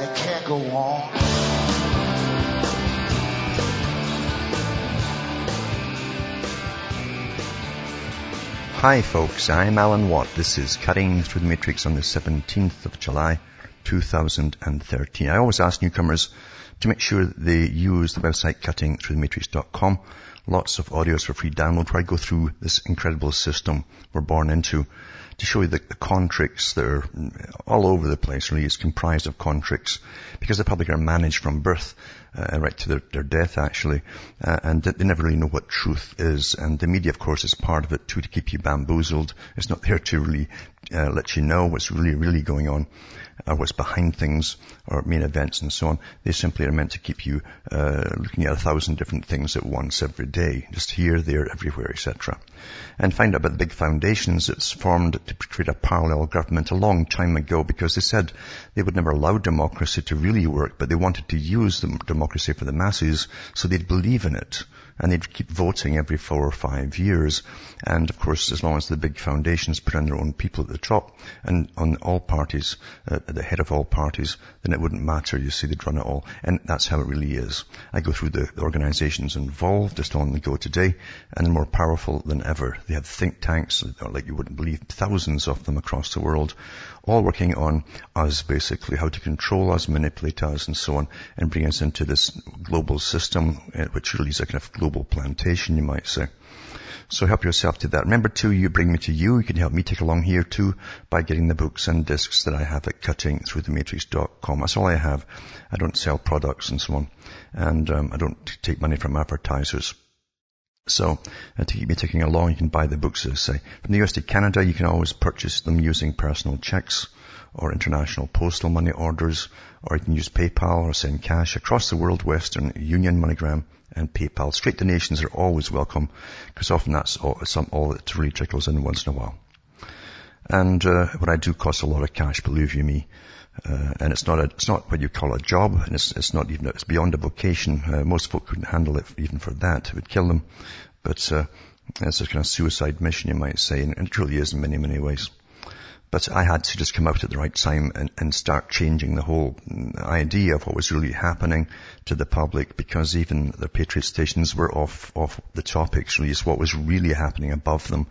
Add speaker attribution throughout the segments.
Speaker 1: and it can't go on.
Speaker 2: Hi folks, I'm Alan Watt. This is Cutting Through the Matrix on the 17th of July, 2013. I always ask newcomers to make sure they use the website cuttingthroughthematrix.com. Lots of audios for free download where I go through this incredible system we're born into to show you the, the contricks that are all over the place. Really, it's comprised of contricks because the public are managed from birth uh, right to their, their death, actually, uh, and they never really know what truth is. And the media, of course, is part of it too to keep you bamboozled. It's not there to really uh, let you know what's really, really going on or what's behind things or main events and so on. They simply are meant to keep you uh, looking at a thousand different things at once every day, just here, there, everywhere, etc. And find out about the big foundations that's formed to create a parallel government a long time ago because they said they would never allow democracy to really work, but they wanted to use the democracy for the masses so they'd believe in it and they'd keep voting every four or five years. And of course, as long as the big foundations put in their own people at the top and on all parties, uh, at the head of all parties, then it wouldn't matter. You see, they'd run it all. And that's how it really is. I go through the, organizations involved, just on the go today, and they're more powerful than ever. They have think tanks, like you wouldn't believe, thousands of them across the world, all working on us basically, how to control us, manipulate us and so on, and bring us into this global system, uh, which really is a kind of global plantation, you might say. So help yourself to that. Remember too, you bring me to you. You can help me take along here too by getting the books and discs that I have at cuttingthroughthematrix.com. That's all I have. I don't sell products and so on. And um, I don't take money from advertisers. So uh, to keep me ticking along, you can buy the books, as I say. From the US to Canada, you can always purchase them using personal checks or international postal money orders, or you can use PayPal or send cash across the world, Western Union, MoneyGram, and PayPal. Straight donations are always welcome because often that's all, some, all that really trickles in once in a while. And uh, what I do costs a lot of cash, believe you me. Uh, and it's not a, it's not what you call a job, and it's, it's not even, it's beyond a vocation. Uh, most folk couldn't handle it even for that. It would kill them. But, uh, it's a kind of suicide mission, you might say, and it truly is in many, many ways. But I had to just come out at the right time and, and start changing the whole idea of what was really happening to the public because even the Patriot stations were off, off the topics, really, what was really happening above them.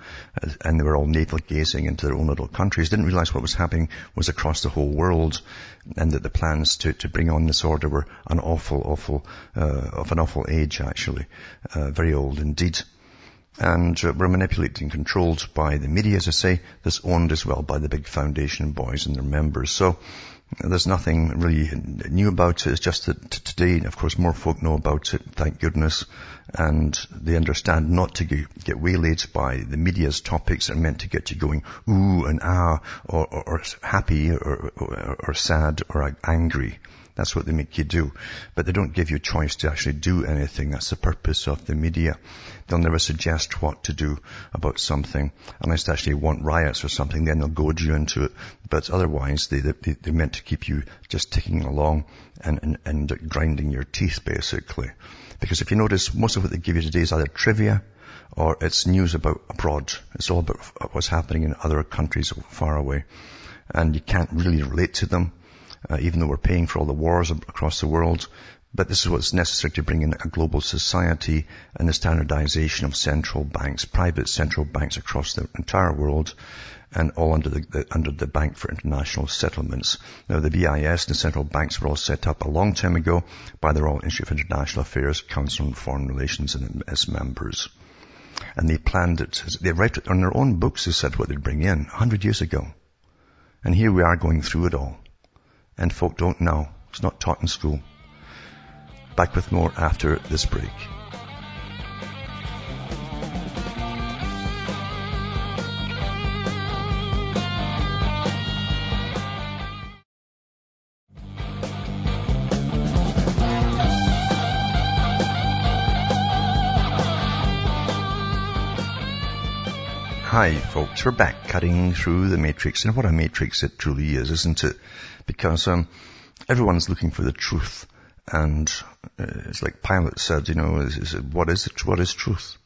Speaker 2: And they were all navel gazing into their own little countries, didn't realize what was happening was across the whole world and that the plans to, to bring on this order were an awful, awful, uh, of an awful age actually, uh, very old indeed and uh, we're manipulated and controlled by the media, as I say, that's owned as well by the big foundation boys and their members. So there's nothing really new about it. It's just that today, of course, more folk know about it, thank goodness, and they understand not to get waylaid by the media's topics that are meant to get you going ooh and ah, or, or, or happy, or, or, or sad, or angry. That's what they make you do. But they don't give you a choice to actually do anything. That's the purpose of the media. They'll never suggest what to do about something unless they actually want riots or something. Then they'll goad you into it. But otherwise, they, they, they're meant to keep you just ticking along and, and, and grinding your teeth, basically. Because if you notice, most of what they give you today is either trivia or it's news about abroad. It's all about what's happening in other countries far away. And you can't really relate to them uh, even though we're paying for all the wars across the world. But this is what's necessary to bring in a global society and the standardization of central banks, private central banks across the entire world and all under the, the, under the Bank for International Settlements. Now the BIS the central banks were all set up a long time ago by the Royal Institute of International Affairs, Council on Foreign Relations and as members. And they planned it, they wrote it on their own books, they said what they'd bring in, a hundred years ago. And here we are going through it all and folk don't know. It's not taught in school. Back with more after this break. Hi folks, we're back cutting through the matrix and what a matrix it truly is, isn't it? Because um, everyone's looking for the truth and uh, it's like Pilate said, you know, is, is, what is it, what is truth?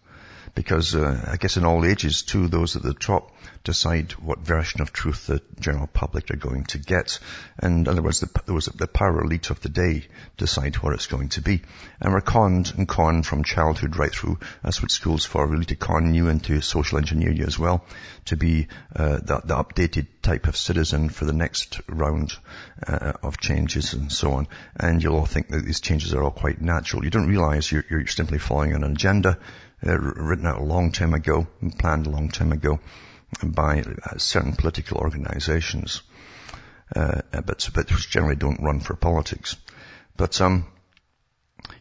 Speaker 2: Because uh, I guess in all ages too, those at the top decide what version of truth the general public are going to get. And in other words, the, there was the power elite of the day decide what it's going to be. And we're conned and conned from childhood right through. That's what school's for, really to con you into social engineer you as well, to be uh, the, the, updated type of citizen for the next round uh, of changes and so on. And you'll all think that these changes are all quite natural. You don't realize you're, you're simply following an agenda uh, written out a long time ago and planned a long time ago by uh, certain political organizations, uh, but, but which generally don't run for politics. But, um,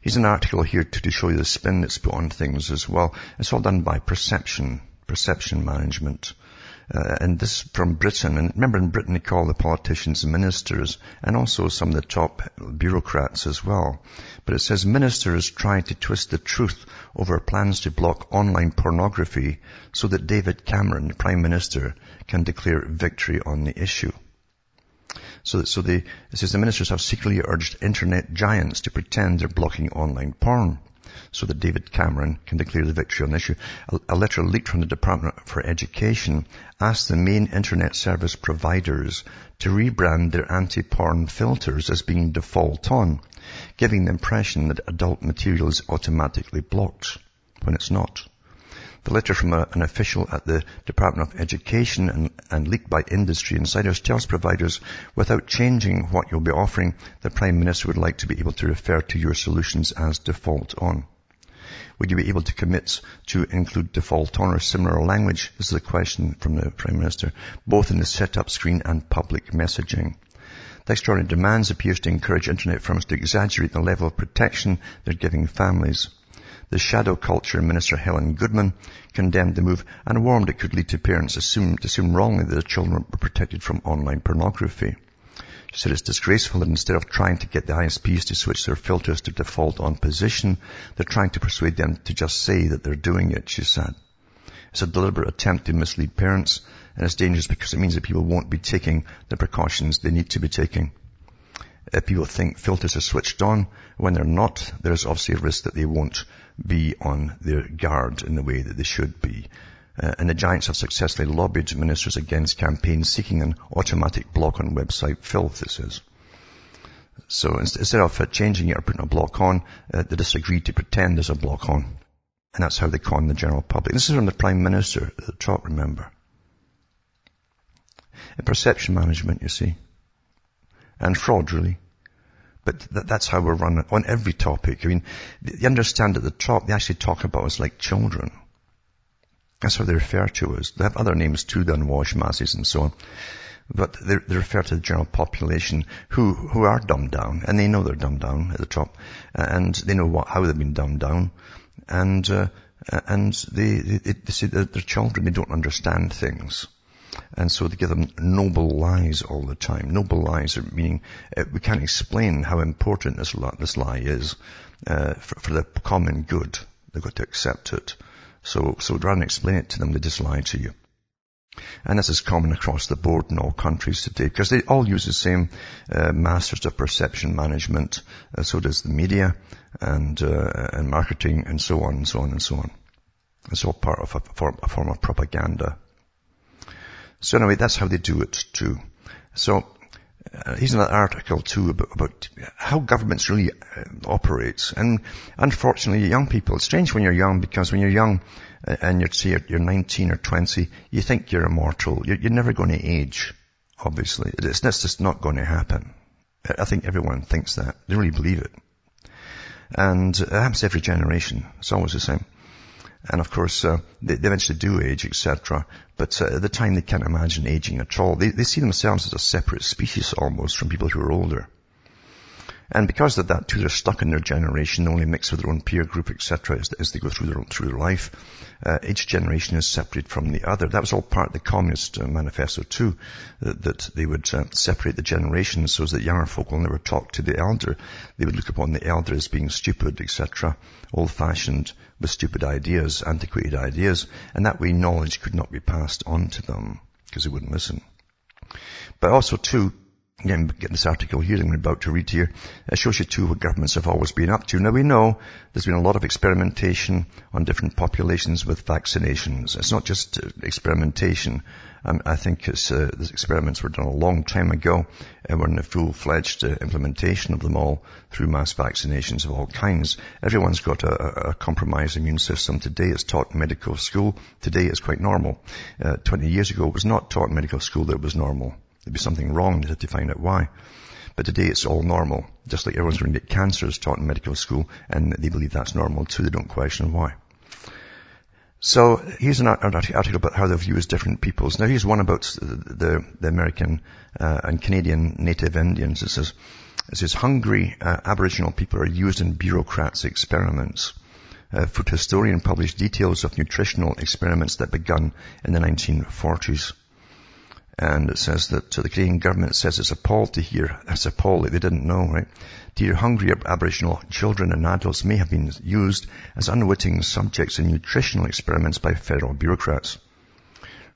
Speaker 2: here's an article here to, to show you the spin that's put on things as well. It's all done by perception, perception management. Uh, and this from Britain. And remember in Britain they call the politicians ministers and also some of the top bureaucrats as well. But it says ministers try to twist the truth over plans to block online pornography so that David Cameron, the Prime Minister, can declare victory on the issue. So, so they, it says the ministers have secretly urged internet giants to pretend they're blocking online porn so that David Cameron can declare the victory on the issue. A, a letter leaked from the Department for Education asked the main internet service providers to rebrand their anti-porn filters as being default on, giving the impression that adult material is automatically blocked when it's not. The letter from a, an official at the Department of Education and, and, leaked by industry insiders tells providers without changing what you'll be offering, the Prime Minister would like to be able to refer to your solutions as default on. Would you be able to commit to include default on or similar language? This is a question from the Prime Minister, both in the setup screen and public messaging. The extraordinary demands appears to encourage internet firms to exaggerate the level of protection they're giving families. The shadow culture minister Helen Goodman condemned the move and warned it could lead to parents assume, to assume wrongly that their children were protected from online pornography. She said it's disgraceful that instead of trying to get the ISPs to switch their filters to default on position, they're trying to persuade them to just say that they're doing it, she said. It's a deliberate attempt to mislead parents and it's dangerous because it means that people won't be taking the precautions they need to be taking. If people think filters are switched on when they're not, there's obviously a risk that they won't be on their guard in the way that they should be. Uh, and the Giants have successfully lobbied ministers against campaigns seeking an automatic block on website filth, it says. So instead of uh, changing it or putting a block on, uh, they just agreed to pretend there's a block on. And that's how they con the general public. This is from the Prime Minister at the top, remember. And perception management, you see. And fraud, really. But th- that's how we're run on every topic. I mean, you understand at the top, they actually talk about us like children. That's how they refer to us. They have other names too, the unwashed masses and so on. But they, they refer to the general population who, who are dumbed down, and they know they're dumbed down at the top, and they know what, how they've been dumbed down, and, uh, and they, they, they say that they're children, they don't understand things. And so they give them noble lies all the time. Noble lies are meaning uh, we can't explain how important this, this lie is uh, for, for, the common good. They've got to accept it. So, so rather than explain it to them, they just lie to you. And this is common across the board in all countries today because they all use the same uh, masters of perception management. Uh, so does the media and uh, and marketing and so on and so on and so on. It's all part of a form, a form of propaganda. So anyway, that's how they do it too. So uh, here's another article too about, about how governments really uh, operate. And unfortunately, young people, it's strange when you're young because when you're young uh, and you're, say you're 19 or 20, you think you're immortal. You're, you're never going to age, obviously. It's, it's just not going to happen. I think everyone thinks that. They really believe it. And it happens every generation. It's always the same. And of course, uh, they, they, eventually do age, etc. But uh, at the time, they can't imagine aging at all. They, they see themselves as a separate species almost from people who are older. And because of that too, they're stuck in their generation, only mix with their own peer group, etc., as, as, they go through their, through their life. Uh, each generation is separated from the other. That was all part of the Communist uh, Manifesto too, that, that they would uh, separate the generations so that younger folk will never talk to the elder. They would look upon the elder as being stupid, etc., old-fashioned, with stupid ideas, antiquated ideas, and that way knowledge could not be passed on to them because they wouldn't listen. But also too, again, get this article here that I'm about to read here. It shows you too what governments have always been up to. Now we know there's been a lot of experimentation on different populations with vaccinations. It's not just uh, experimentation. Um, I think it's, uh, these experiments were done a long time ago and we're in a full-fledged uh, implementation of them all through mass vaccinations of all kinds. Everyone's got a, a compromised immune system. Today it's taught in medical school. Today it's quite normal. Uh, 20 years ago it was not taught in medical school that it was normal. There'd be something wrong, they had to find out why. But today it's all normal. Just like everyone's going to get cancers taught in medical school, and they believe that's normal too. They don't question why. So here's an article about how they've used different peoples. Now here's one about the, the American uh, and Canadian native Indians. It says, it says hungry uh, Aboriginal people are used in bureaucrats' experiments. A food historian published details of nutritional experiments that began in the 1940s. And it says that uh, the Canadian government says it's appalled to hear, it's appalled that they didn't know, right? Dear hungry Aboriginal children and adults may have been used as unwitting subjects in nutritional experiments by federal bureaucrats.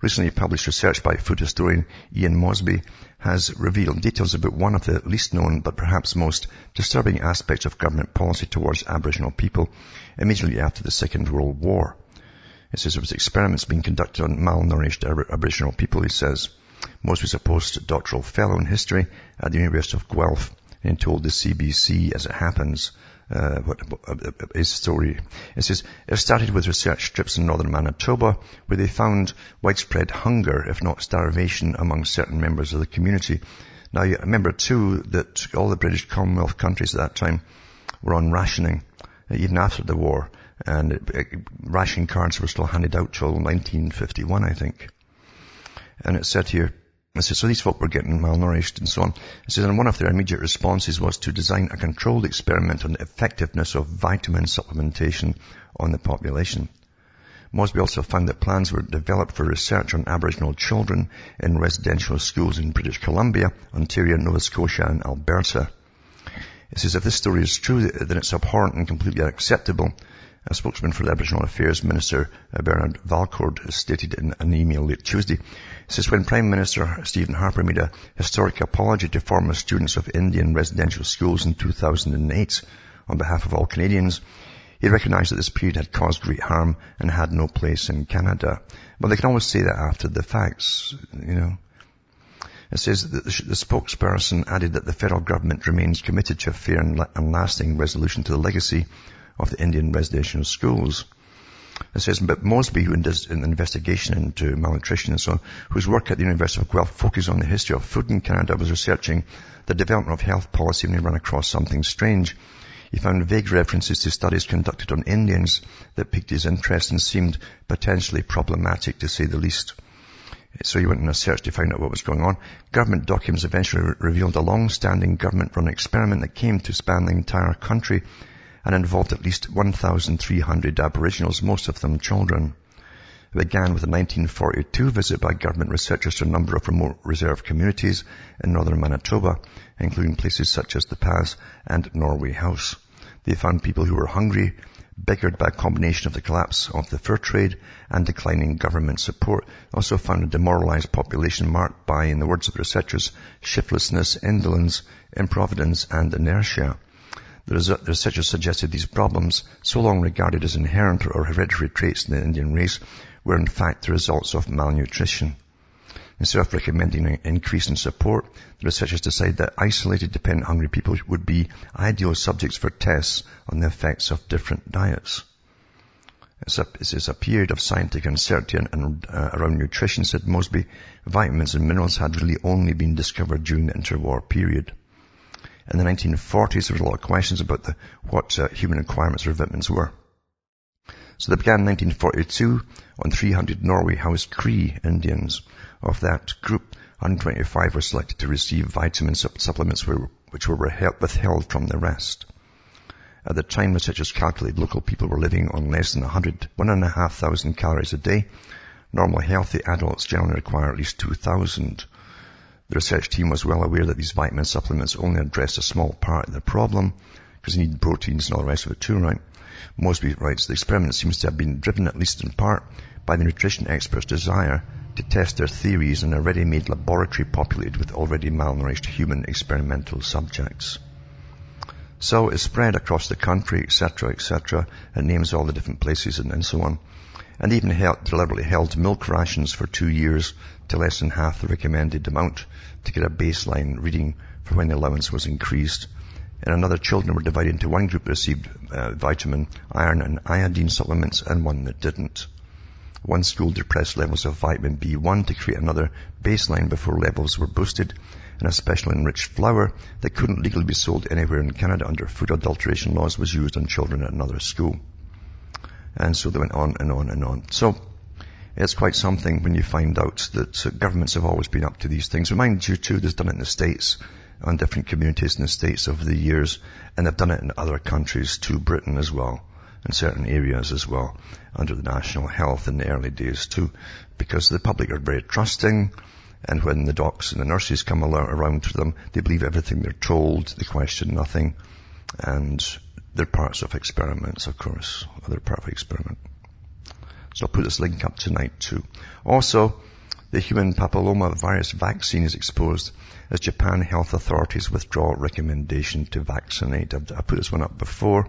Speaker 2: Recently published research by food historian Ian Mosby has revealed details about one of the least known but perhaps most disturbing aspects of government policy towards Aboriginal people immediately after the Second World War. It says there was experiments being conducted on malnourished Aboriginal people, he says. Most was a postdoctoral fellow in history at the University of Guelph and told the CBC as it happens uh, what, uh, his story. It says, it started with research trips in northern Manitoba where they found widespread hunger, if not starvation, among certain members of the community. Now, you remember too that all the British Commonwealth countries at that time were on rationing, uh, even after the war, and it, it, ration cards were still handed out till 1951, I think. And it said here, it says, so these folk were getting malnourished and so on. It says, and one of their immediate responses was to design a controlled experiment on the effectiveness of vitamin supplementation on the population. Mosby also found that plans were developed for research on Aboriginal children in residential schools in British Columbia, Ontario, Nova Scotia and Alberta. It says if this story is true, then it's abhorrent and completely unacceptable a spokesman for the Aboriginal Affairs Minister uh, Bernard Valcourt stated in an email late Tuesday. says when Prime Minister Stephen Harper made a historic apology to former students of Indian residential schools in 2008 on behalf of all Canadians, he recognised that this period had caused great harm and had no place in Canada. Well, they can always say that after the facts, you know. It says that the spokesperson added that the federal government remains committed to a fair and lasting resolution to the legacy of the Indian residential schools. It says, but Mosby, who does an investigation into malnutrition and so on, whose work at the University of Guelph focused on the history of food in Canada, was researching the development of health policy when he ran across something strange. He found vague references to studies conducted on Indians that piqued his interest and seemed potentially problematic to say the least. So he went on a search to find out what was going on. Government documents eventually re- revealed a long-standing government-run experiment that came to span the entire country and involved at least 1,300 Aboriginals, most of them children. It began with a 1942 visit by government researchers to a number of remote reserve communities in northern Manitoba, including places such as the Pas and Norway House. They found people who were hungry, beggared by a combination of the collapse of the fur trade and declining government support. Also found a demoralized population marked by, in the words of researchers, shiftlessness, indolence, improvidence and inertia. The researchers suggested these problems, so long regarded as inherent or hereditary traits in the Indian race, were in fact the results of malnutrition. Instead of recommending an increase in support, the researchers decided that isolated dependent hungry people would be ideal subjects for tests on the effects of different diets. This is a period of scientific uncertainty and, uh, around nutrition, said Mosby. Vitamins and minerals had really only been discovered during the interwar period. In the 1940s, there was a lot of questions about the, what uh, human requirements for vitamins were. So they began in 1942 on 300 Norway House Cree Indians. Of that group, 125 were selected to receive vitamin supplements which were withheld from the rest. At the time researchers calculated local people were living on less than 100, 1,500 calories a day. Normal healthy adults generally require at least 2,000. The research team was well aware that these vitamin supplements only addressed a small part of the problem, because you need proteins and all the rest of it too, right? Mosby writes, the experiment seems to have been driven at least in part by the nutrition experts' desire to test their theories in a ready-made laboratory populated with already malnourished human experimental subjects. So it's spread across the country, etc., etc. and names all the different places and, and so on. And even held, deliberately held milk rations for two years to less than half the recommended amount to get a baseline reading for when the allowance was increased. And another children were divided into one group that received uh, vitamin, iron and iodine supplements and one that didn't. One school depressed levels of vitamin B1 to create another baseline before levels were boosted and a special enriched flour that couldn't legally be sold anywhere in Canada under food adulteration laws was used on children at another school. And so they went on and on and on. So it's quite something when you find out that governments have always been up to these things. Remind you too, they've done it in the States, on different communities in the States over the years, and they've done it in other countries too, Britain as well, in certain areas as well, under the national health in the early days too, because the public are very trusting, and when the docs and the nurses come around to them, they believe everything they're told, they question nothing, and they're parts of experiments, of course. They're part of experiment. So I'll put this link up tonight too. Also, the human papilloma virus vaccine is exposed as Japan health authorities withdraw recommendation to vaccinate. I put this one up before,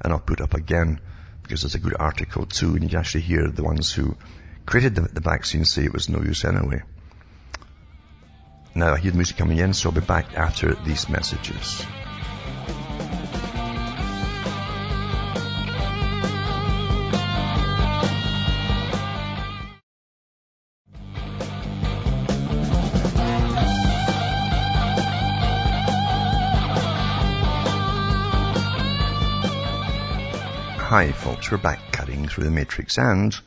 Speaker 2: and I'll put up again because it's a good article too, and you can actually hear the ones who created the, the vaccine say it was no use anyway. Now I hear the music coming in, so I'll be back after these messages. We're back cutting through the matrix and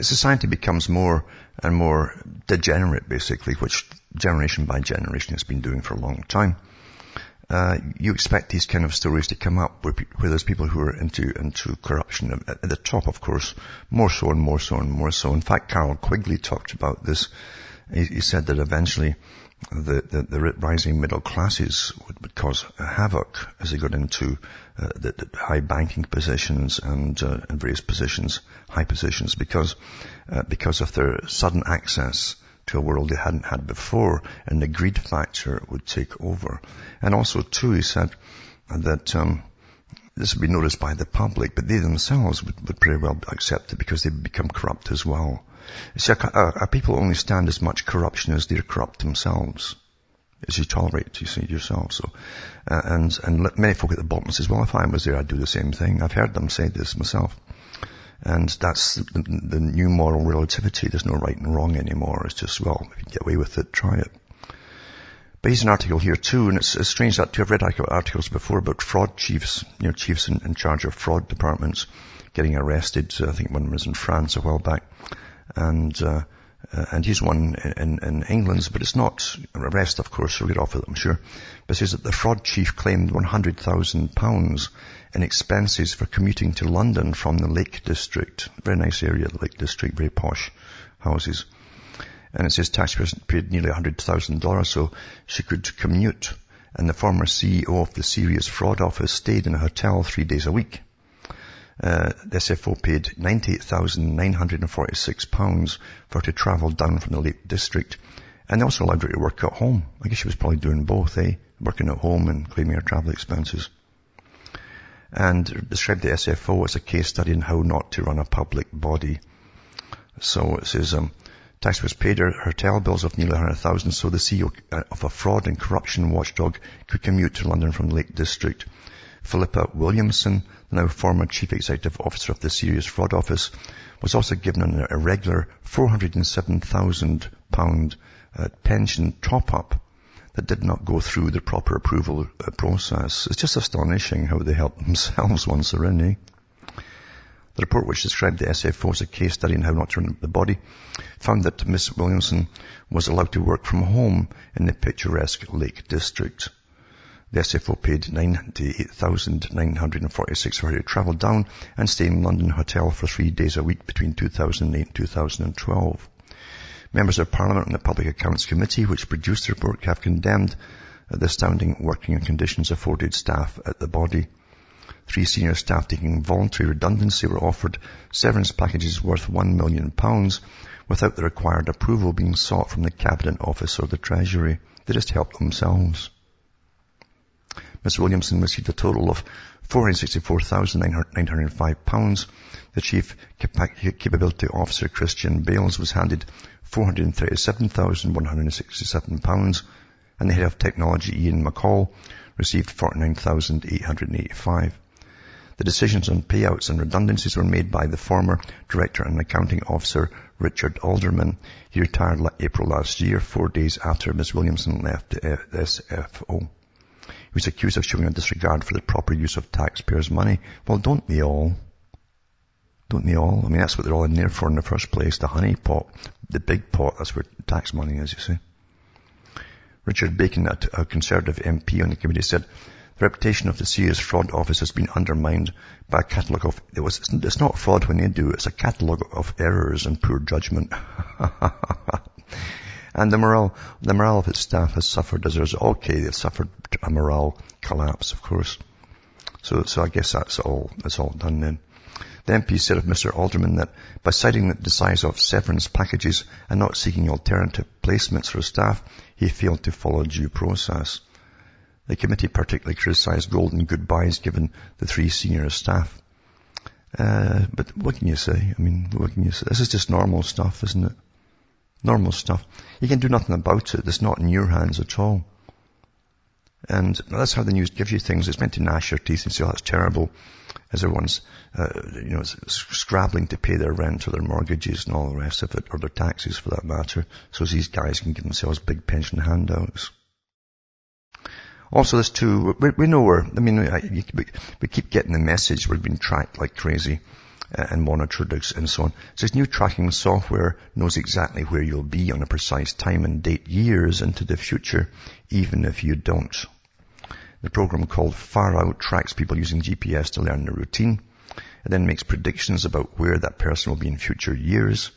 Speaker 2: society becomes more and more degenerate basically, which generation by generation has been doing for a long time. Uh, you expect these kind of stories to come up where, where there's people who are into into corruption at, at, the top, of course, more so and more so and more so. In fact, Carroll Quigley talked about this. He, he said that eventually the, the, the, rising middle classes would, would, cause havoc as they got into uh, the, the, high banking positions and, uh, and various positions, high positions, because uh, because of their sudden access to a world they hadn't had before, and the greed factor would take over. And also, too, he said that um, this would be noticed by the public, but they themselves would, would pretty well accept it because they would become corrupt as well. See, a, people only stand as much corruption as they're corrupt themselves as you tolerate, you see, yourself. So, uh, and, and many folk at the bottom says, well, if I was there, I'd do the same thing. I've heard them say this myself. And that's the, the new moral relativity. There's no right and wrong anymore. It's just, well, if you get away with it, try it. But here's an article here too, and it's, it's strange that to have read articles before about fraud chiefs, you know, chiefs in, in charge of fraud departments getting arrested. So I think one was in France a while back. And, uh, uh, and he's one in, in England, but it's not arrest, of course, he'll get off with it, I'm sure. But says that the fraud chief claimed £100,000 in expenses for commuting to London from the Lake District. Very nice area, the Lake District, very posh houses. And it says taxpayers paid nearly $100,000 so she could commute. And the former CEO of the Serious Fraud Office stayed in a hotel three days a week. Uh, the SFO paid £98,946 for her to travel down from the Lake District. And also allowed her to work at home. I guess she was probably doing both, eh? Working at home and claiming her travel expenses. And described the SFO as a case study in how not to run a public body. So it says, um, Tax was paid her hotel bills of nearly 100,000 so the CEO of a fraud and corruption watchdog could commute to London from the Lake District. Philippa Williamson, now former chief executive officer of the Serious Fraud Office, was also given an irregular £407,000 uh, pension top-up that did not go through the proper approval uh, process. It's just astonishing how they help themselves once they're in, eh? The report, which described the SFO as a case study in how not to run the body, found that Miss Williamson was allowed to work from home in the picturesque Lake District. The SFO paid $98,946 for her to travel down and stay in London Hotel for three days a week between 2008 and 2012. Members of Parliament and the Public Accounts Committee, which produced the report, have condemned the astounding working conditions afforded staff at the body. Three senior staff taking voluntary redundancy were offered severance packages worth £1 million without the required approval being sought from the Cabinet Office or the Treasury. They just helped themselves. Ms. Williamson received a total of £464,905. The Chief Capability Officer, Christian Bales, was handed £437,167 and the Head of Technology, Ian McCall, received 49885 the decisions on payouts and redundancies were made by the former Director and Accounting Officer, Richard Alderman. He retired April last year, four days after Ms. Williamson left the uh, SFO. Was accused of showing a disregard for the proper use of taxpayers' money. Well, don't they all? Don't they all? I mean, that's what they're all in there for in the first place. The honey pot, the big pot, that's where tax money is, you see. Richard Bacon, a Conservative MP on the committee, said, the reputation of the Serious Fraud Office has been undermined by a catalogue of, it was, it's not fraud when they do, it's a catalogue of errors and poor judgment. and the morale, the morale of its staff has suffered as a result. Okay, they've suffered a morale collapse, of course. So, so I guess that's all, that's all done then. The MP said of Mr. Alderman that by citing the size of severance packages and not seeking alternative placements for staff, he failed to follow due process. The committee particularly criticised golden goodbyes given the three senior staff. Uh, but what can you say? I mean, what can you say? This is just normal stuff, isn't it? Normal stuff. You can do nothing about it. It's not in your hands at all. And that's how the news gives you things. It's meant to gnash your teeth and say, oh, that's terrible. As everyone's, uh, you know, scrabbling to pay their rent or their mortgages and all the rest of it, or their taxes for that matter. So these guys can give themselves big pension handouts. Also, this too, we, we know we're, I mean, we, we keep getting the message we're being tracked like crazy uh, monitor monitored and so on. So this new tracking software knows exactly where you'll be on a precise time and date years into the future, even if you don't. The program called Far Out tracks people using GPS to learn their routine. It then makes predictions about where that person will be in future years.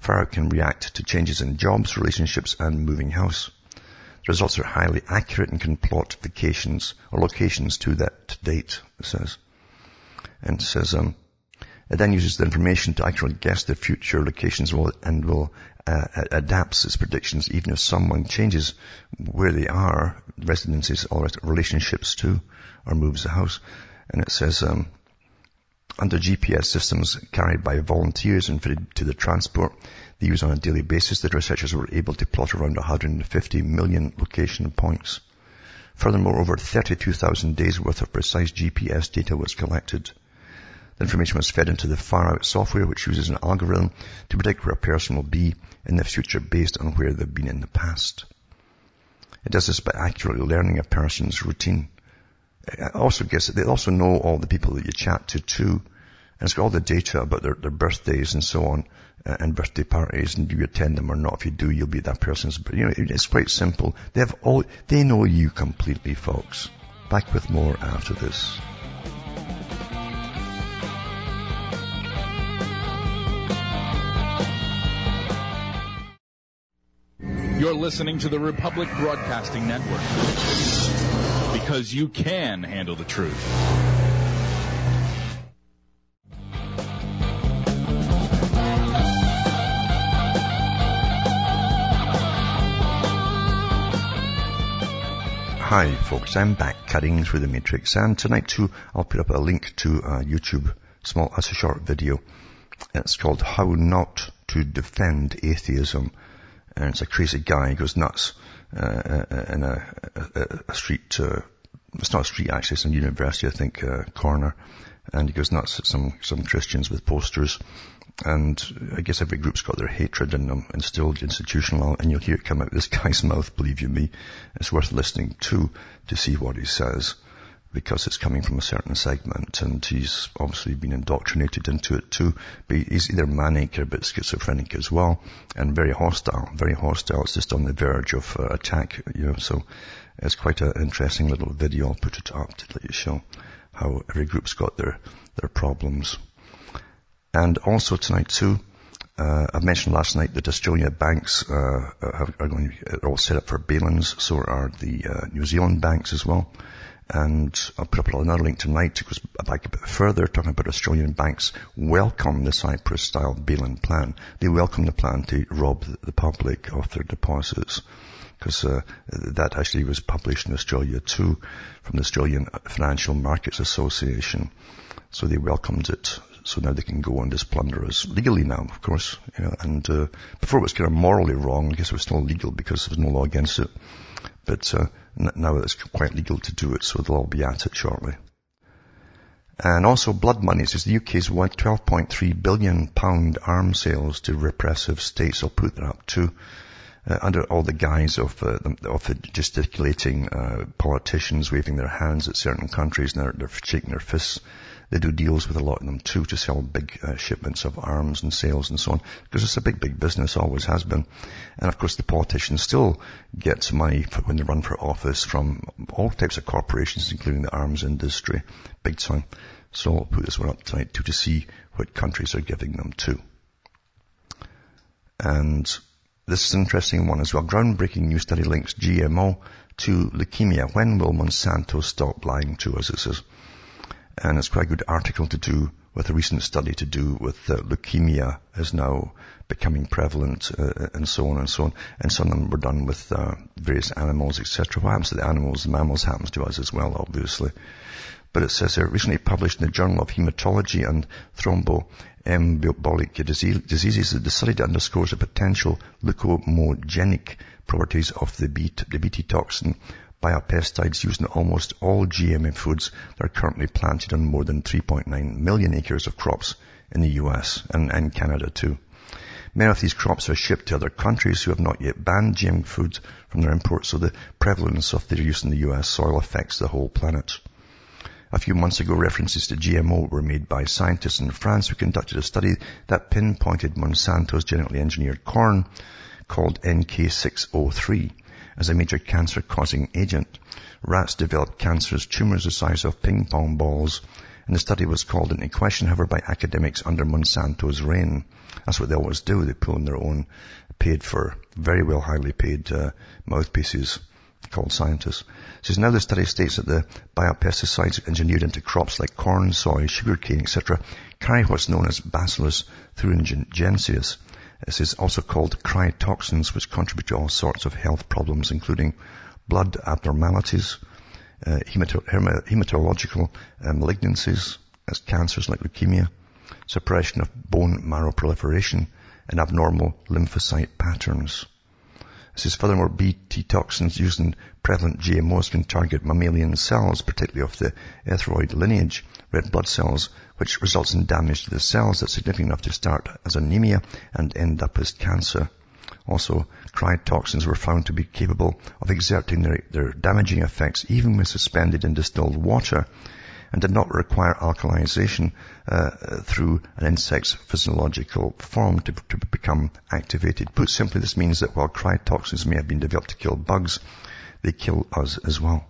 Speaker 2: Far Out can react to changes in jobs, relationships, and moving house. The results are highly accurate and can plot vacations or locations to that date, it says. And it says, um, it then uses the information to actually guess the future locations will, and will uh, adapts its predictions even if someone changes where they are, residences or relationships too, or moves the house. And it says, um, under GPS systems carried by volunteers and fitted to the transport, they use on a daily basis, the researchers were able to plot around 150 million location points. Furthermore, over 32,000 days worth of precise GPS data was collected. The information was fed into the far out software, which uses an algorithm to predict where a person will be in the future based on where they've been in the past. It does this by accurately learning a person's routine. It also gets, they also know all the people that you chat to too, and it's got all the data about their, their birthdays and so on, uh, and birthday parties, and do you attend them or not? If you do, you'll be that person's. But you know, it's quite simple. They have all, they know you completely, folks. Back with more after this.
Speaker 3: Listening to the Republic Broadcasting Network. Because you can handle the truth.
Speaker 2: Hi folks, I'm back cutting through the matrix. And tonight too I'll put up a link to a YouTube. Small, as a short video. It's called How Not to Defend Atheism and it's a crazy guy, goes nuts uh, uh in a, a, a street, uh, it's not a street actually, it's a university I think, uh, corner and he goes nuts at some, some Christians with posters and I guess every group's got their hatred in them instilled institutional, and you'll hear it come out of this guy's mouth, believe you me. It's worth listening to, to see what he says. Because it's coming from a certain segment and he's obviously been indoctrinated into it too. But he's either manic or a bit schizophrenic as well and very hostile, very hostile. It's just on the verge of uh, attack, you know, so it's quite an interesting little video. I'll put it up to let you show how every group's got their, their problems. And also tonight too, uh, I mentioned last night that Australia banks uh, are going are all set up for bail-ins. So are the uh, New Zealand banks as well. And I'll put up another link tonight. It goes back a bit further, talking about Australian banks welcome the Cyprus-style bail-in plan. They welcome the plan to rob the public of their deposits. Because uh, that actually was published in Australia too, from the Australian Financial Markets Association. So they welcomed it so now they can go and just plunder us legally now, of course. And uh, before it was kind of morally wrong. I guess it was still legal because there was no law against it. But uh, now it's quite legal to do it, so they'll all be at it shortly. And also blood money. says the UK's 12.3 billion pound arms sales to repressive states. I'll put that up too. Uh, under all the guise of, uh, of gesticulating uh, politicians waving their hands at certain countries and they're, they're shaking their fists they do deals with a lot of them too to sell big uh, shipments of arms and sales and so on because it's a big, big business, always has been. And of course the politicians still get money for, when they run for office from all types of corporations, including the arms industry, big time. So I'll put this one up tonight too to see what countries are giving them to. And this is an interesting one as well. Groundbreaking new study links GMO to leukemia. When will Monsanto stop lying to us? It says and it's quite a good article to do with a recent study to do with uh, leukemia is now becoming prevalent uh, and so on and so on. And some of them were done with uh, various animals, etc. What happens to the animals, the mammals happens to us as well, obviously. But it says here, recently published in the Journal of Hematology and Thromboembolic Diseases, the study underscores the potential leukemogenic properties of the Bt toxin biopesticides used in almost all GMO foods that are currently planted on more than 3.9 million acres of crops in the US and, and Canada too. Many of these crops are shipped to other countries who have not yet banned GM foods from their imports, so the prevalence of their use in the US soil affects the whole planet. A few months ago, references to GMO were made by scientists in France who conducted a study that pinpointed Monsanto's genetically engineered corn called NK603 as a major cancer-causing agent. Rats developed cancerous tumors the size of ping pong balls, and the study was called into question, however, by academics under Monsanto's reign. That's what they always do. They pull in their own paid for, very well highly paid uh, mouthpieces called scientists. Says now the study states that the biopesticides engineered into crops like corn, soy, sugarcane, etc., carry what's known as Bacillus thuringiensis, this is also called cryotoxins, which contribute to all sorts of health problems, including blood abnormalities, uh, hematological uh, malignancies, as cancers like leukemia, suppression of bone marrow proliferation, and abnormal lymphocyte patterns. This is furthermore Bt toxins used in prevalent GMOs can target mammalian cells, particularly of the erythroid lineage, red blood cells, which results in damage to the cells that's significant enough to start as anemia and end up as cancer. Also, cryotoxins were found to be capable of exerting their, their damaging effects even when suspended in distilled water and did not require alkalization uh, through an insect's physiological form to, to, become activated. Put simply, this means that while cryotoxins may have been developed to kill bugs, they kill us as well.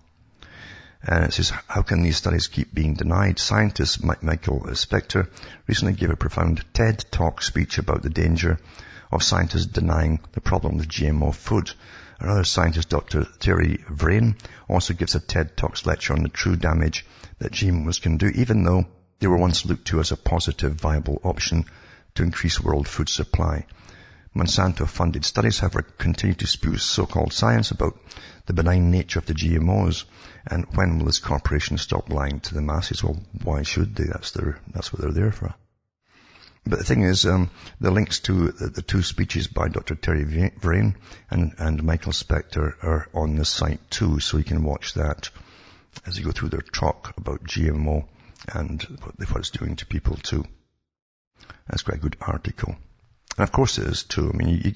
Speaker 2: And it says, how can these studies keep being denied? Scientist Michael Specter recently gave a profound TED talk speech about the danger of scientists denying the problem with GMO food. Another scientist, Dr. Terry Vrain, also gives a TED Talks lecture on the true damage that GMOs can do, even though they were once looked to as a positive, viable option to increase world food supply. Monsanto-funded studies, however, continue to spew so-called science about the benign nature of the GMOs. And when will this corporation stop lying to the masses? Well, why should they? That's their, that's what they're there for. But the thing is, um, the links to the, the, two speeches by Dr. Terry Vrain and, and Michael Specter are on the site too, so you can watch that as you go through their talk about GMO and what, what it's doing to people too. That's quite a good article. And of course it is too. I mean, you, you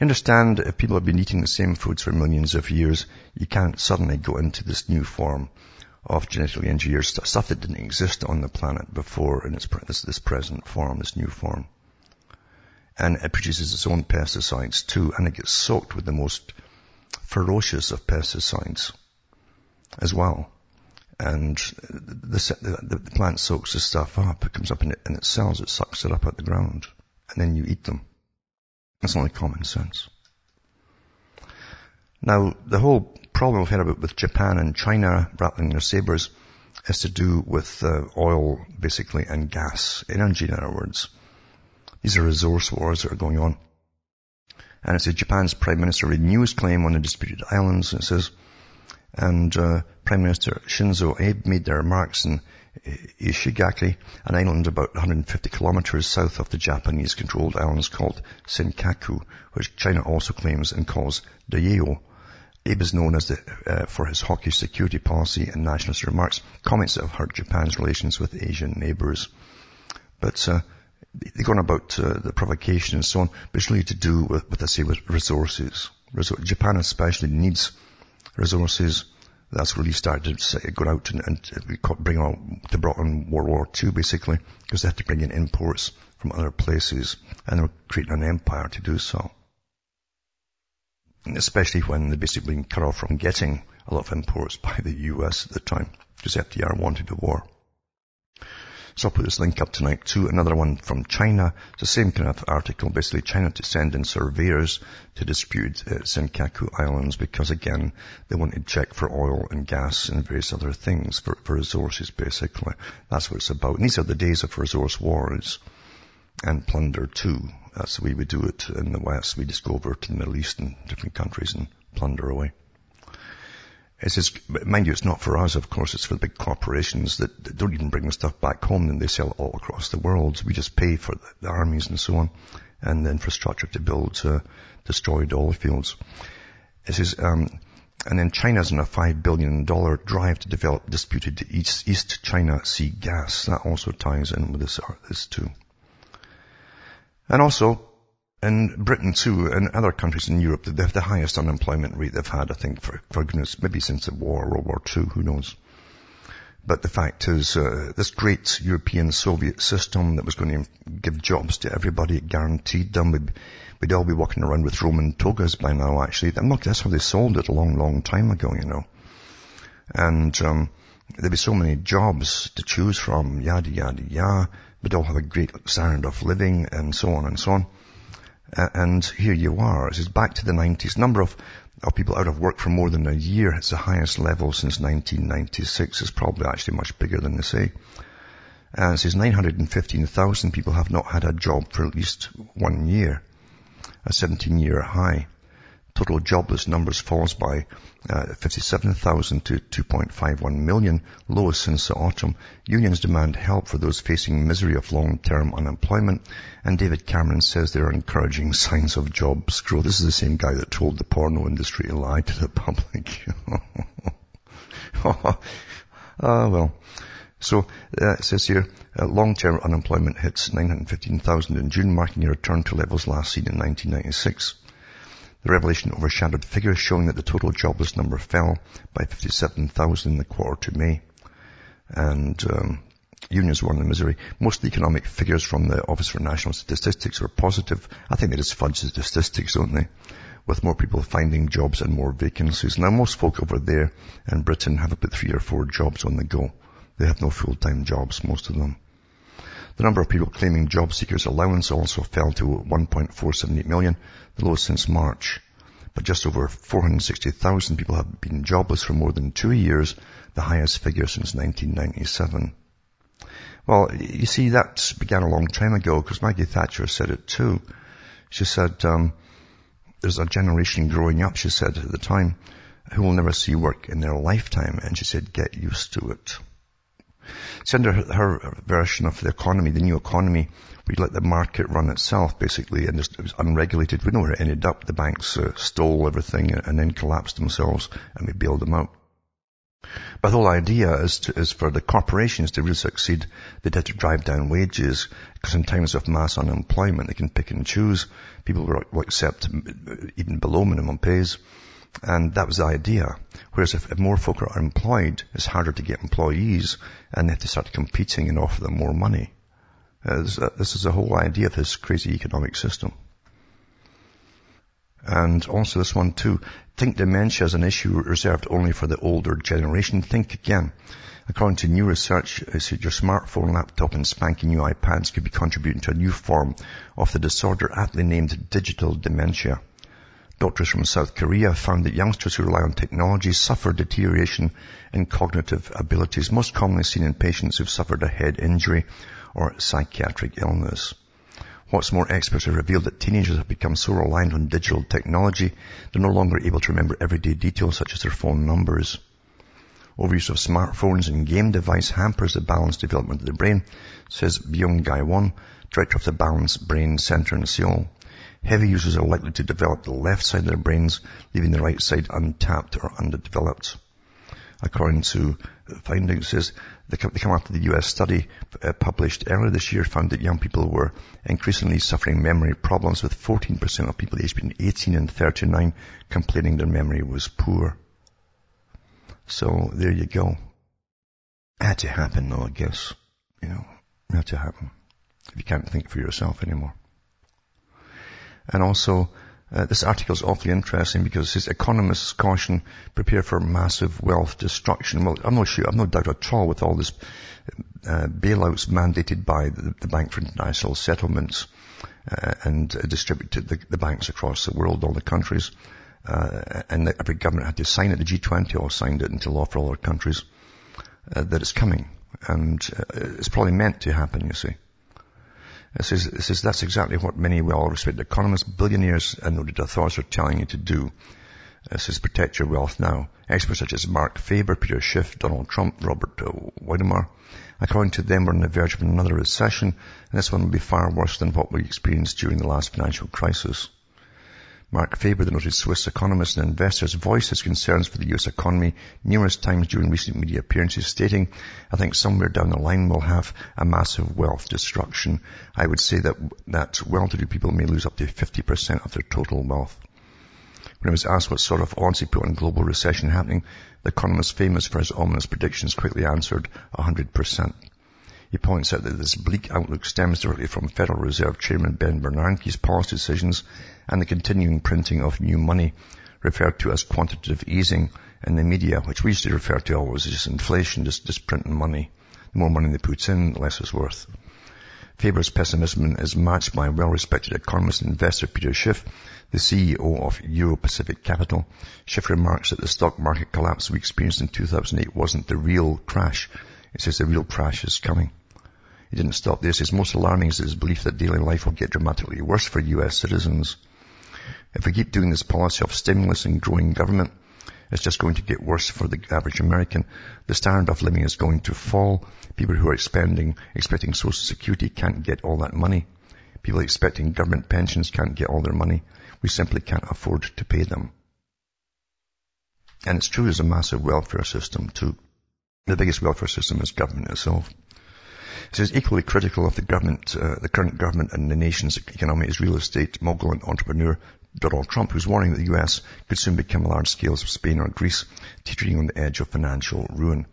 Speaker 2: understand if people have been eating the same foods for millions of years, you can't suddenly go into this new form of genetically engineered stuff, stuff that didn't exist on the planet before in its, this, this present form, this new form. And it produces its own pesticides too, and it gets soaked with the most ferocious of pesticides as well. And the, the, the plant soaks the stuff up, it comes up in, it, in its cells, it sucks it up out the ground, and then you eat them. That's only common sense. Now, the whole problem we've heard about with Japan and China rattling their sabers has to do with uh, oil, basically, and gas, energy, in other words. These are resource wars that are going on. And it says Japan's Prime Minister renews claim on the disputed islands. It says, and uh, Prime Minister Shinzo Abe made their remarks in Ishigaki, an island about 150 kilometers south of the Japanese-controlled islands called Senkaku, which China also claims and calls Diaoyu. Abe is known as the, uh, for his hawkish security policy and nationalist remarks, comments that have hurt Japan's relations with Asian neighbors. But uh, they're going about uh, the provocation and so on, but it's really to do with, what I say, with resources. Japan especially needs resources. That's really started to go out and, and bring on, to brought on World War II basically, because they had to bring in imports from other places, and they were creating an empire to do so especially when they're basically being cut off from getting a lot of imports by the US at the time, because FDR wanted a war. So I'll put this link up tonight to another one from China. It's the same kind of article, basically China to send in surveyors to dispute uh, Senkaku Islands because again, they want to check for oil and gas and various other things for, for resources basically. That's what it's about. And these are the days of resource wars and plunder too. That's the way we do it in the West. We just go over to the Middle East and different countries and plunder away. It says, mind you, it's not for us, of course, it's for the big corporations that, that don't even bring the stuff back home and they sell it all across the world. We just pay for the, the armies and so on and the infrastructure to build uh, destroyed oil fields. It says, um, and then China's on a $5 billion drive to develop disputed East, East China Sea gas. That also ties in with this, this too. And also, in Britain too, and other countries in Europe, they have the highest unemployment rate they've had, I think, for, for goodness, maybe since the war, World War II, who knows. But the fact is, uh, this great European Soviet system that was going to give jobs to everybody, it guaranteed them. We'd, we'd all be walking around with Roman togas by now, actually. And that's how they sold it a long, long time ago, you know. And, um, there'd be so many jobs to choose from, yada, yada, yada. We'd all have a great standard of living and so on and so on. Uh, and here you are. This is back to the 90s. Number of, of people out of work for more than a year. It's the highest level since 1996. It's probably actually much bigger than they say. And it says 915,000 people have not had a job for at least one year. A 17 year high. Total jobless numbers falls by uh, 57,000 to 2.51 million, lowest since the autumn. Unions demand help for those facing misery of long-term unemployment. And David Cameron says there are encouraging signs of jobs growth. This is the same guy that told the porno industry to lie to the public. Ah, uh, well. So uh, it says here, uh, long-term unemployment hits 915,000 in June, marking a return to levels last seen in 1996. The revelation overshadowed figures showing that the total jobless number fell by 57,000 in the quarter to May. And um, unions were in misery. Most of the economic figures from the Office for National Statistics were positive. I think they just fudge the statistics, don't they? With more people finding jobs and more vacancies. Now most folk over there in Britain have about three or four jobs on the go. They have no full-time jobs, most of them. The number of people claiming job seekers allowance also fell to 1.478 million, the lowest since March. But just over 460,000 people have been jobless for more than two years, the highest figure since 1997. Well, you see, that began a long time ago because Maggie Thatcher said it too. She said, um, there's a generation growing up, she said at the time, who will never see work in their lifetime. And she said, get used to it. So under her version of the economy, the new economy, we let the market run itself basically and it was unregulated. We know where it ended up. The banks uh, stole everything and then collapsed themselves and we bailed them out. But the whole idea is, to, is for the corporations to really succeed, they have to drive down wages because in times of mass unemployment, they can pick and choose. People will accept even below minimum pays And that was the idea. Whereas if, if more folk are employed, it's harder to get employees and they have to start competing and offer them more money. Uh, this, uh, this is the whole idea of this crazy economic system. And also this one too. Think dementia is an issue reserved only for the older generation. Think again. According to new research, your smartphone, laptop and spanking new iPads could be contributing to a new form of the disorder aptly named digital dementia. Doctors from South Korea found that youngsters who rely on technology suffer deterioration in cognitive abilities, most commonly seen in patients who've suffered a head injury or psychiatric illness. What's more, experts have revealed that teenagers have become so reliant on digital technology, they're no longer able to remember everyday details such as their phone numbers. Overuse of smartphones and game device hampers the balanced development of the brain, says Byun Gi-won, director of the Balanced Brain Center in Seoul. Heavy users are likely to develop the left side of their brains, leaving the right side untapped or underdeveloped. According to findings, says they come after the US study uh, published earlier this year found that young people were increasingly suffering memory problems with 14% of people aged between 18 and 39 complaining their memory was poor. So there you go. Had to happen though, I guess. You know, had to happen. If you can't think for yourself anymore. And also, uh, this article is awfully interesting because says economists caution prepare for massive wealth destruction. Well, I'm not sure, I've no doubt at all with all this uh, bailouts mandated by the, the, Bank for International Settlements uh, and uh, distributed the, the, banks across the world, all the countries. Uh, and every government had to sign it. The G20 all signed it into law for all their countries uh, that it's coming. And it's probably meant to happen, you see. It says, it says that's exactly what many well-respected economists, billionaires, and noted authorities are telling you to do. It says protect your wealth now. Experts such as Marc Faber, Peter Schiff, Donald Trump, Robert Wiedemer, according to them, we're on the verge of another recession, and this one will be far worse than what we experienced during the last financial crisis. Marc Faber, the noted Swiss economist and investor, has voiced his concerns for the US economy numerous times during recent media appearances, stating, I think somewhere down the line we'll have a massive wealth destruction. I would say that, that well-to-do people may lose up to 50% of their total wealth. When he was asked what sort of odds he put on global recession happening, the economist famous for his ominous predictions quickly answered 100%. He points out that this bleak outlook stems directly from Federal Reserve Chairman Ben Bernanke's policy decisions and the continuing printing of new money, referred to as quantitative easing in the media, which we used to refer to always as just inflation, just, just printing money. The more money they put in, the less it's worth. Faber's pessimism is matched by well-respected economist and investor Peter Schiff, the CEO of Euro Pacific Capital. Schiff remarks that the stock market collapse we experienced in 2008 wasn't the real crash. It says the real crash is coming. He didn't stop there. He says most alarming is his belief that daily life will get dramatically worse for US citizens. If we keep doing this policy of stimulus and growing government, it's just going to get worse for the average American. The standard of living is going to fall. People who are expending, expecting social security can't get all that money. People expecting government pensions can't get all their money. We simply can't afford to pay them. And it's true there's a massive welfare system too. The biggest welfare system is government itself. It says equally critical of the government, uh, the current government and the nation's economy is real estate mogul and entrepreneur Donald Trump, who's warning that the U.S. could soon become a large scale of Spain or Greece, teetering on the edge of financial ruin.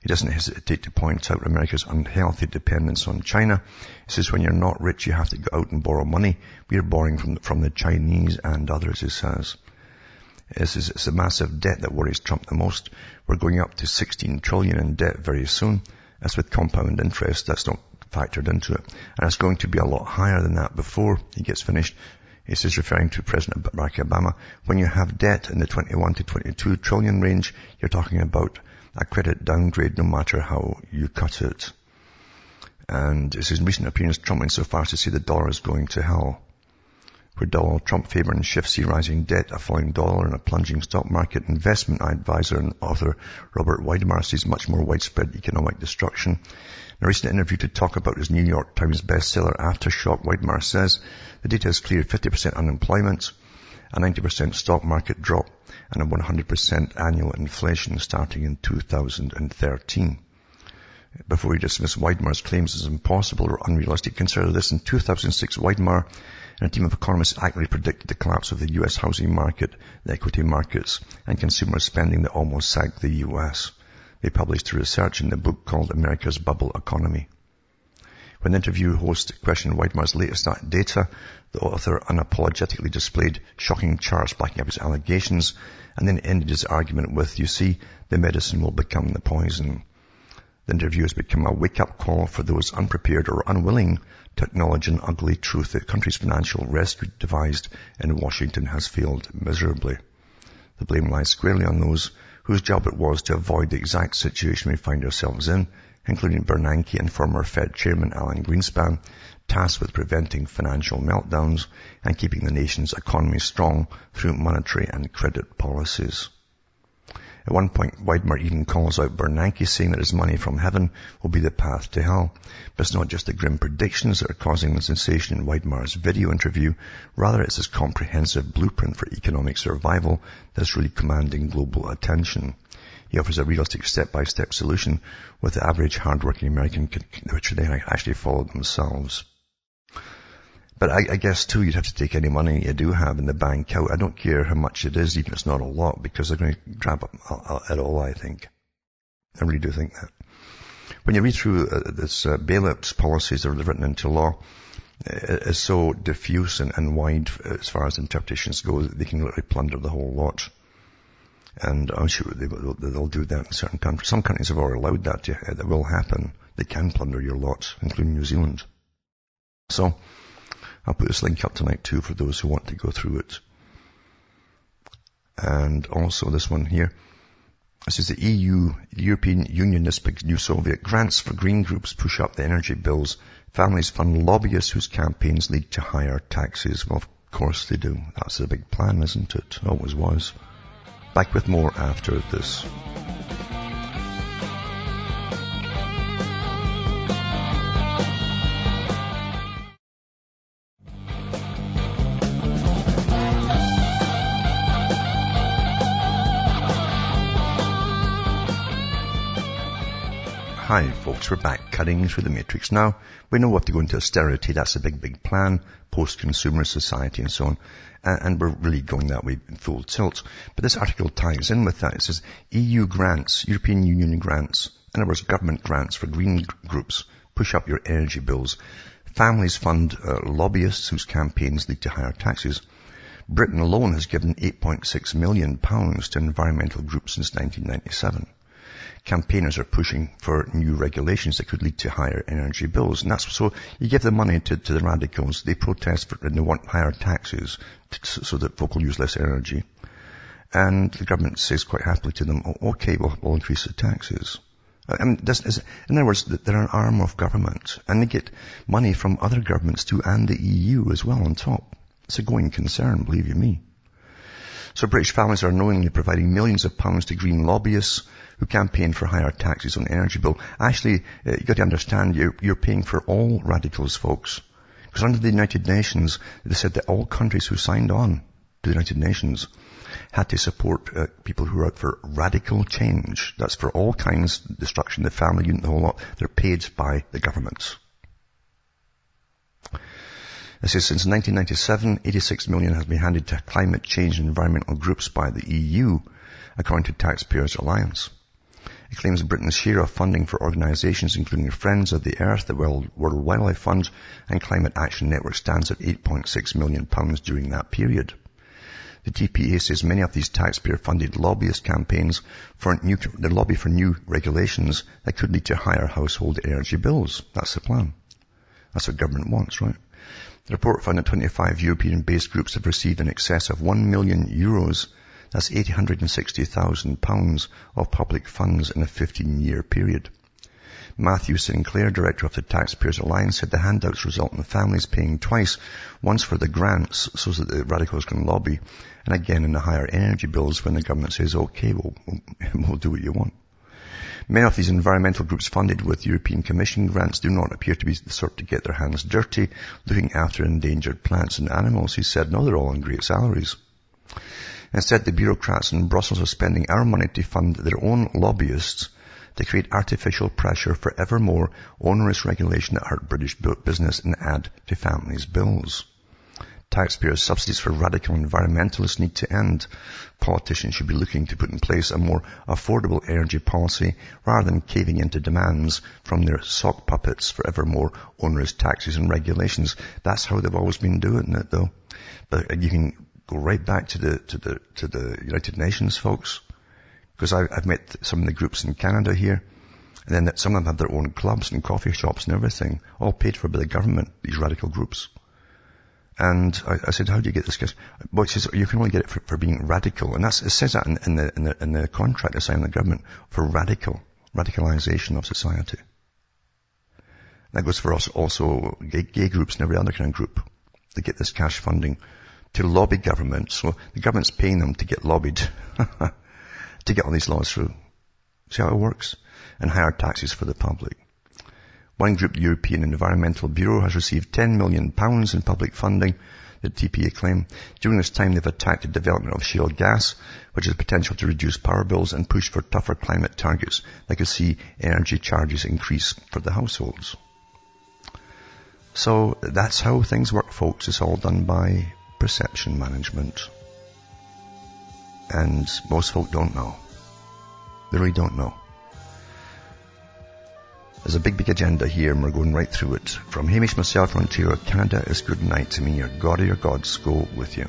Speaker 2: He doesn't hesitate to point out America's unhealthy dependence on China. He says when you're not rich, you have to go out and borrow money. We are borrowing from, from the Chinese and others, he says. It's, it's a massive debt that worries Trump the most. We're going up to 16 trillion in debt very soon. That's with compound interest. That's not factored into it. And it's going to be a lot higher than that before he gets finished. This is referring to President Barack Obama. When you have debt in the 21 to 22 trillion range, you're talking about a credit downgrade no matter how you cut it. And is in recent appearance, Trump went so far as to say the dollar is going to hell where Donald Trump Faber and Schiff see rising debt, a falling dollar, and a plunging stock market. Investment advisor and author Robert Wiedemer sees much more widespread economic destruction. In a recent interview to talk about his New York Times bestseller Aftershock, Wiedemer says the data is clear 50% unemployment, a 90% stock market drop, and a 100% annual inflation starting in 2013 before he dismissed Wiedemer's claims as impossible or unrealistic. Consider this. In 2006, Wiedemer And a team of economists accurately predicted the collapse of the US housing market, the equity markets, and consumer spending that almost sank the US. They published a research in the book called America's Bubble Economy. When the interview host questioned Wiedemer's latest data, the author unapologetically displayed shocking charts backing up his allegations and then ended his argument with, you see, the medicine will become the poison. The interview has become a wake-up call for those unprepared or unwilling to acknowledge an ugly truth that the country's financial rescue devised in Washington has failed miserably. The blame lies squarely on those whose job it was to avoid the exact situation we find ourselves in, including Bernanke and former Fed Chairman Alan Greenspan, tasked with preventing financial meltdowns and keeping the nation's economy strong through monetary and credit policies. At one point, Wiedemer even calls out Bernanke, saying that his money from heaven will be the path to hell. But it's not just the grim predictions that are causing the sensation in Wiedemer's video interview. Rather, it's his comprehensive blueprint for economic survival that's really commanding global attention. He offers a realistic step-by-step solution with the average hardworking American, which they actually follow themselves. But I, I, guess too, you'd have to take any money you do have in the bank out. I don't care how much it is, even if it's not a lot, because they're going to grab it all, I think. I really do think that. When you read through uh, this uh, bailouts policies that are written into law, it is so diffuse and, and, wide as far as interpretations go that they can literally plunder the whole lot. And I'm sure they will, they'll do that in certain countries. Some countries have already allowed that to, that will happen. They can plunder your lots, including New Zealand. So, I'll put this link up tonight too for those who want to go through it. And also this one here. This is the EU, European Union, this big new Soviet grants for green groups push up the energy bills. Families fund lobbyists whose campaigns lead to higher taxes. Well, of course they do. That's the big plan, isn't it? Always was. Back with more after this. Hi folks, we're back cutting through the matrix now. We know we have to go into austerity, that's a big, big plan, post-consumer society and so on. And we're really going that way in full tilt. But this article ties in with that. It says EU grants, European Union grants, in other words, government grants for green groups push up your energy bills. Families fund uh, lobbyists whose campaigns lead to higher taxes. Britain alone has given 8.6 million pounds to environmental groups since 1997 campaigners are pushing for new regulations that could lead to higher energy bills. And that's so you give the money to, to the radicals, they protest for, and they want higher taxes to, so that folk will use less energy. And the government says quite happily to them, oh, okay, we'll, we'll increase the taxes. Uh, this is, in other words, they're an arm of government, and they get money from other governments too, and the EU as well on top. It's a going concern, believe you me. So British families are knowingly providing millions of pounds to green lobbyists who campaign for higher taxes on the energy bill. Actually, uh, you've got to understand you're, paying for all radicals, folks. Because under the United Nations, they said that all countries who signed on to the United Nations had to support uh, people who are out for radical change. That's for all kinds, of destruction, the family unit, the whole lot. They're paid by the governments. It says since 1997, 86 million has been handed to climate change and environmental groups by the EU, according to Taxpayers Alliance. It claims Britain's share of funding for organisations including Friends of the Earth, the World, Wildlife Fund and Climate Action Network stands at 8.6 million pounds during that period. The TPA says many of these taxpayer-funded lobbyist campaigns for new, the lobby for new regulations that could lead to higher household energy bills. That's the plan. That's what government wants, right? The report found that 25 European-based groups have received in excess of 1 million euros that's £860,000 of public funds in a 15-year period. Matthew Sinclair, director of the Taxpayers Alliance, said the handouts result in families paying twice, once for the grants so that the radicals can lobby, and again in the higher energy bills when the government says, okay, we'll, we'll do what you want. Many of these environmental groups funded with European Commission grants do not appear to be the sort to get their hands dirty looking after endangered plants and animals. He said, no, they're all on great salaries. Instead, the bureaucrats in Brussels are spending our money to fund their own lobbyists to create artificial pressure for ever more onerous regulation that hurt British business and add to families' bills. Taxpayer subsidies for radical environmentalists need to end. Politicians should be looking to put in place a more affordable energy policy rather than caving into demands from their sock puppets for ever more onerous taxes and regulations. That's how they've always been doing it though. But uh, you can go right back to the, to the, to the United Nations folks. Because I've met some of the groups in Canada here. And then some of them have their own clubs and coffee shops and everything, all paid for by the government, these radical groups. And I, I said, how do you get this? Because, well, it says you can only get it for, for being radical. And that's, it says that in, in, the, in, the, in the contract they signed with the government for radical, radicalization of society. That goes for us also gay, gay groups and every other kind of group. They get this cash funding to lobby government. So the government's paying them to get lobbied to get all these laws through. See how it works? And higher taxes for the public. One group, the European Environmental Bureau, has received 10 million pounds in public funding, the TPA claim. During this time, they've attacked the development of shale gas, which has potential to reduce power bills and push for tougher climate targets. They could see energy charges increase for the households. So that's how things work, folks. It's all done by perception management. And most folk don't know. They really don't know. There's a big, big agenda here and we're going right through it. From Hamish myself Ontario, Canada is good night to me. Your God or your gods go with you.